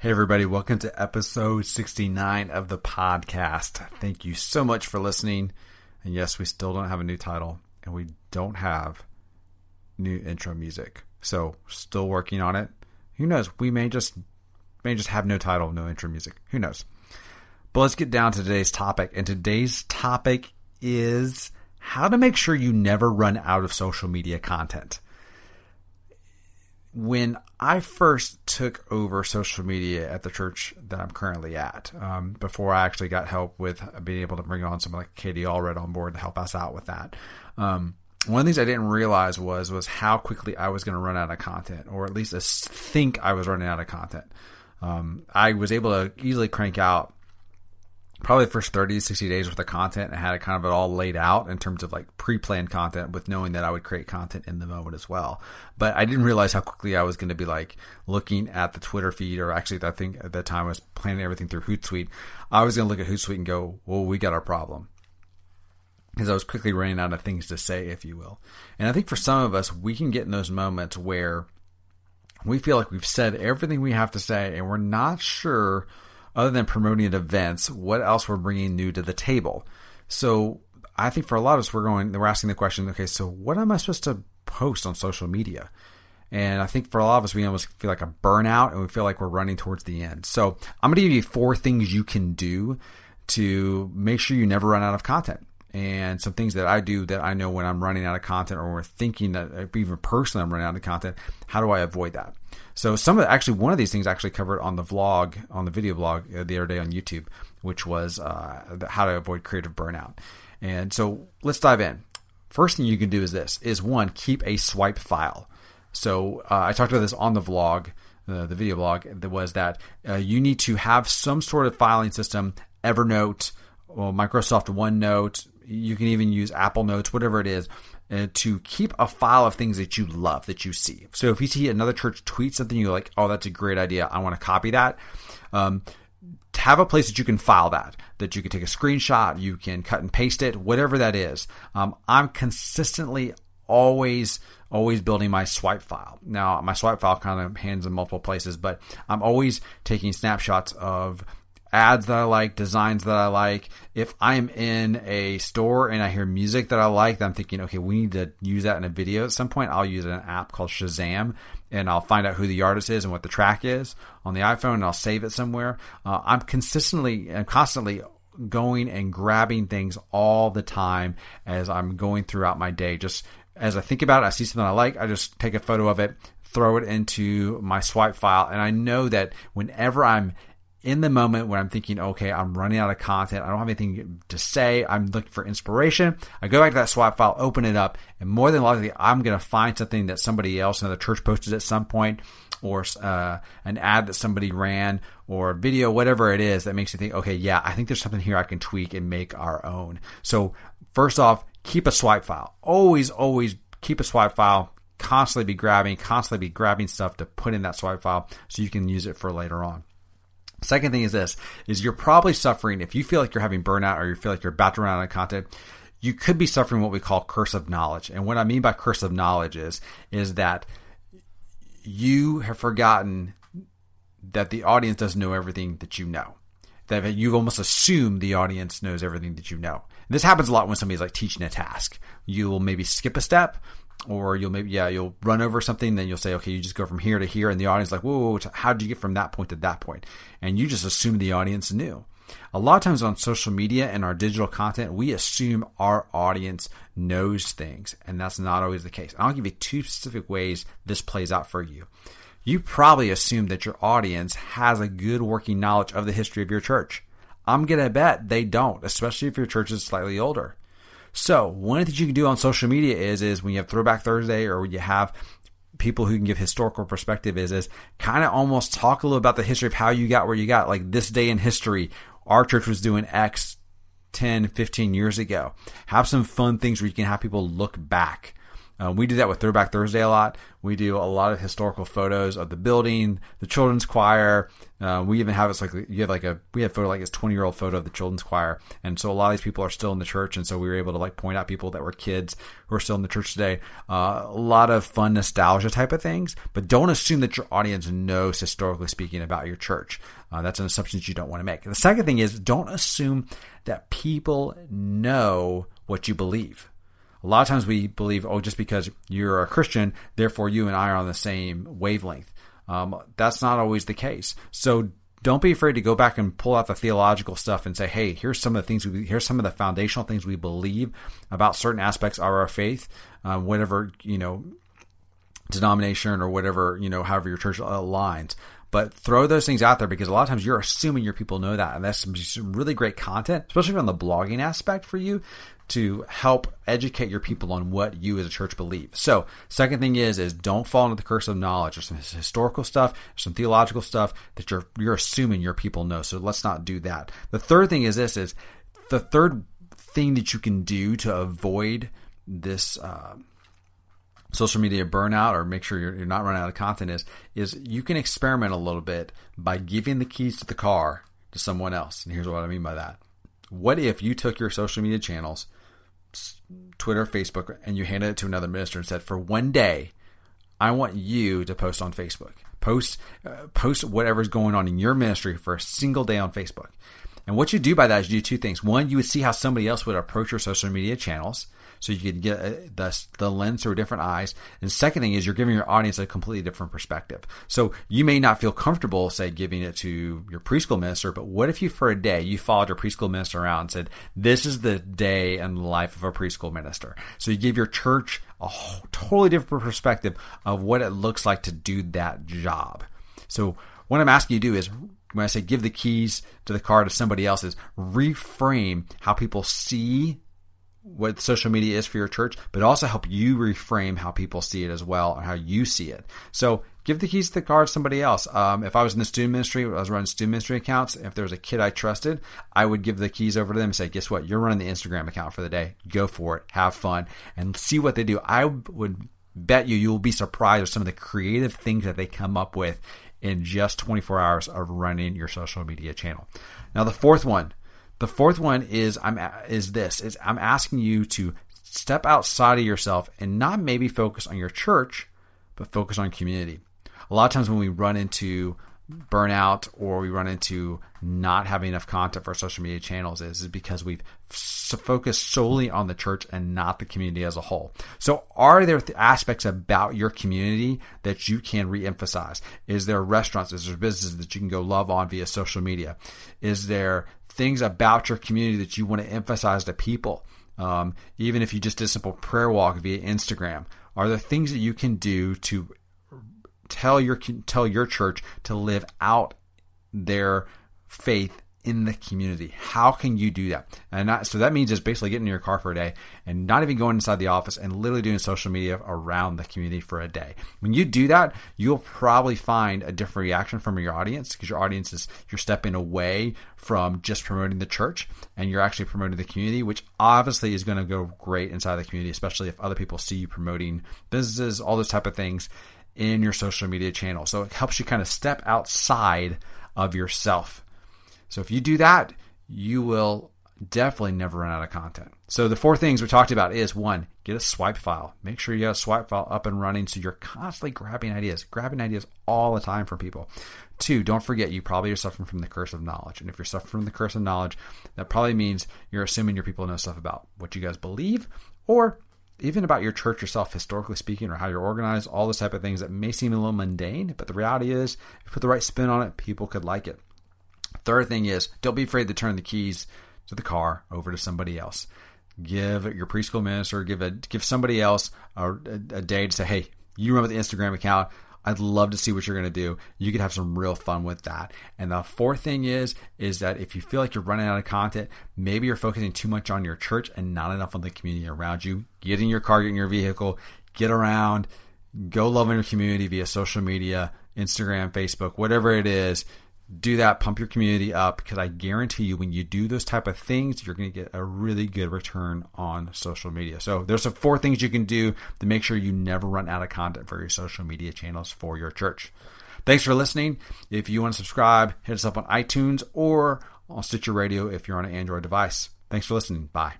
Hey, everybody, welcome to episode 69 of the podcast. Thank you so much for listening. And yes, we still don't have a new title and we don't have new intro music. So, still working on it. Who knows? We may just may just have no title, no intro music. Who knows? But let's get down to today's topic. And today's topic is how to make sure you never run out of social media content when I first took over social media at the church that I'm currently at, um, before I actually got help with being able to bring on someone like Katie Allred on board to help us out with that. Um, one of the things I didn't realize was was how quickly I was going to run out of content, or at least think I was running out of content. Um, I was able to easily crank out probably the first 30 60 days worth of content and had it kind of it all laid out in terms of like pre-planned content with knowing that I would create content in the moment as well. But I didn't realize how quickly I was going to be like looking at the Twitter feed or actually I think at that time I was planning everything through Hootsuite. I was going to look at Hootsuite and go, well, we got our problem. Because I was quickly running out of things to say, if you will. And I think for some of us, we can get in those moments where we feel like we've said everything we have to say and we're not sure – other than promoting events, what else we're bringing new to the table. So I think for a lot of us, we're going, we're asking the question, okay, so what am I supposed to post on social media? And I think for a lot of us, we almost feel like a burnout and we feel like we're running towards the end. So I'm going to give you four things you can do to make sure you never run out of content and some things that I do that I know when I'm running out of content or thinking that even personally I'm running out of content, how do I avoid that? So some of the, actually one of these things I actually covered on the vlog on the video blog uh, the other day on YouTube, which was uh, how to avoid creative burnout. And so let's dive in. First thing you can do is this: is one keep a swipe file. So uh, I talked about this on the vlog, uh, the video blog. That was that uh, you need to have some sort of filing system, Evernote, or Microsoft OneNote, you can even use Apple Notes, whatever it is, uh, to keep a file of things that you love that you see. So if you see another church tweet something, you're like, oh, that's a great idea. I want to copy that. Um, have a place that you can file that, that you can take a screenshot, you can cut and paste it, whatever that is. Um, I'm consistently always always building my swipe file. Now, my swipe file kind of hands in multiple places, but I'm always taking snapshots of ads that I like, designs that I like. If I'm in a store and I hear music that I like, I'm thinking, okay, we need to use that in a video at some point. I'll use an app called Shazam and I'll find out who the artist is and what the track is on the iPhone and I'll save it somewhere. Uh, I'm consistently and constantly going and grabbing things all the time as I'm going throughout my day. Just as I think about it, I see something I like, I just take a photo of it, throw it into my swipe file. And I know that whenever I'm in the moment when I'm thinking, okay, I'm running out of content, I don't have anything to say, I'm looking for inspiration, I go back to that swap file, open it up, and more than likely, I'm going to find something that somebody else, another church posted at some point, or uh, an ad that somebody ran, or video, whatever it is that makes you think, okay, yeah, I think there's something here I can tweak and make our own. So, first off, keep a swipe file. Always, always keep a swipe file. Constantly be grabbing, constantly be grabbing stuff to put in that swipe file so you can use it for later on. Second thing is this is you're probably suffering if you feel like you're having burnout or you feel like you're about to run out of content, you could be suffering what we call curse of knowledge. And what I mean by curse of knowledge is is that you have forgotten that the audience doesn't know everything that you know. That you've almost assumed the audience knows everything that you know. this happens a lot when somebody's like teaching a task. You'll maybe skip a step or you'll maybe yeah you'll run over something then you'll say okay you just go from here to here and the audience like whoa, whoa, whoa how did you get from that point to that point? And you just assume the audience knew. A lot of times on social media and our digital content we assume our audience knows things and that's not always the case. I'll give you two specific ways this plays out for you. You probably assume that your audience has a good working knowledge of the history of your church. I'm gonna bet they don't especially if your church is slightly older so one of the things you can do on social media is is when you have Throwback Thursday or when you have people who can give historical perspective is is kind of almost talk a little about the history of how you got where you got. Like this day in history, our church was doing X 10, 15 years ago. Have some fun things where you can have people look back. Uh, we do that with Throwback Thursday a lot. We do a lot of historical photos of the building, the children's choir. Uh, we even have it's like you have like a we have photo like this twenty year old photo of the children's choir, and so a lot of these people are still in the church, and so we were able to like point out people that were kids who are still in the church today. Uh, a lot of fun nostalgia type of things, but don't assume that your audience knows historically speaking about your church. Uh, that's an assumption that you don't want to make. The second thing is don't assume that people know what you believe. A lot of times we believe, oh, just because you're a Christian, therefore you and I are on the same wavelength. Um, that's not always the case. So don't be afraid to go back and pull out the theological stuff and say, hey, here's some of the things we, here's some of the foundational things we believe about certain aspects of our faith, uh, whatever you know denomination or whatever you know however your church aligns. But throw those things out there because a lot of times you're assuming your people know that, and that's some, really great content, especially on the blogging aspect for you to help educate your people on what you as a church believe. So, second thing is is don't fall into the curse of knowledge. There's some historical stuff, some theological stuff that you're you're assuming your people know. So let's not do that. The third thing is this is the third thing that you can do to avoid this uh, social media burnout or make sure you're, you're not running out of content is is you can experiment a little bit by giving the keys to the car to someone else. And here's what I mean by that. What if you took your social media channels Twitter, Facebook, and you handed it to another minister and said, for one day, I want you to post on Facebook. Post, uh, post whatever's going on in your ministry for a single day on Facebook. And what you do by that is you do two things. One, you would see how somebody else would approach your social media channels so you can get uh, the, the lens through different eyes. And second thing is you're giving your audience a completely different perspective. So you may not feel comfortable, say, giving it to your preschool minister, but what if you, for a day, you followed your preschool minister around and said, this is the day and life of a preschool minister. So you give your church a totally different perspective of what it looks like to do that job. So what I'm asking you to do is when I say give the keys to the car to somebody else is reframe how people see what social media is for your church, but also help you reframe how people see it as well and how you see it. So give the keys to the car to somebody else. Um, if I was in the student ministry, I was running student ministry accounts, if there was a kid I trusted, I would give the keys over to them and say, guess what? You're running the Instagram account for the day. Go for it. Have fun and see what they do. I would bet you you'll be surprised with some of the creative things that they come up with in just 24 hours of running your social media channel. Now, the fourth one, the fourth one is I'm is this is I'm asking you to step outside of yourself and not maybe focus on your church, but focus on community. A lot of times when we run into burnout or we run into not having enough content for social media channels is, is because we've focused solely on the church and not the community as a whole. So, are there aspects about your community that you can reemphasize? Is there restaurants? Is there businesses that you can go love on via social media? Is there things about your community that you want to emphasize to people. Um, even if you just did a simple prayer walk via Instagram, are there things that you can do to tell your tell your church to live out their faith in the community. How can you do that? And so that means just basically getting in your car for a day and not even going inside the office and literally doing social media around the community for a day. When you do that, you'll probably find a different reaction from your audience because your audience is you're stepping away from just promoting the church and you're actually promoting the community, which obviously is going to go great inside the community, especially if other people see you promoting businesses, all those type of things in your social media channel. So it helps you kind of step outside of yourself so if you do that, you will definitely never run out of content. So the four things we talked about is one, get a swipe file. Make sure you have a swipe file up and running so you're constantly grabbing ideas, grabbing ideas all the time from people. Two, don't forget you probably are suffering from the curse of knowledge. And if you're suffering from the curse of knowledge, that probably means you're assuming your people know stuff about what you guys believe or even about your church yourself, historically speaking, or how you're organized, all those type of things that may seem a little mundane, but the reality is, if you put the right spin on it, people could like it. Third thing is don't be afraid to turn the keys to the car over to somebody else. Give your preschool minister, give a give somebody else a, a, a day to say, hey, you remember the Instagram account. I'd love to see what you're going to do. You could have some real fun with that. And the fourth thing is, is that if you feel like you're running out of content, maybe you're focusing too much on your church and not enough on the community around you. Get in your car, get in your vehicle, get around, go love in your community via social media, Instagram, Facebook, whatever it is do that, pump your community up because I guarantee you when you do those type of things, you're going to get a really good return on social media. So there's some four things you can do to make sure you never run out of content for your social media channels for your church. Thanks for listening. If you want to subscribe, hit us up on iTunes or on Stitcher Radio if you're on an Android device. Thanks for listening. Bye.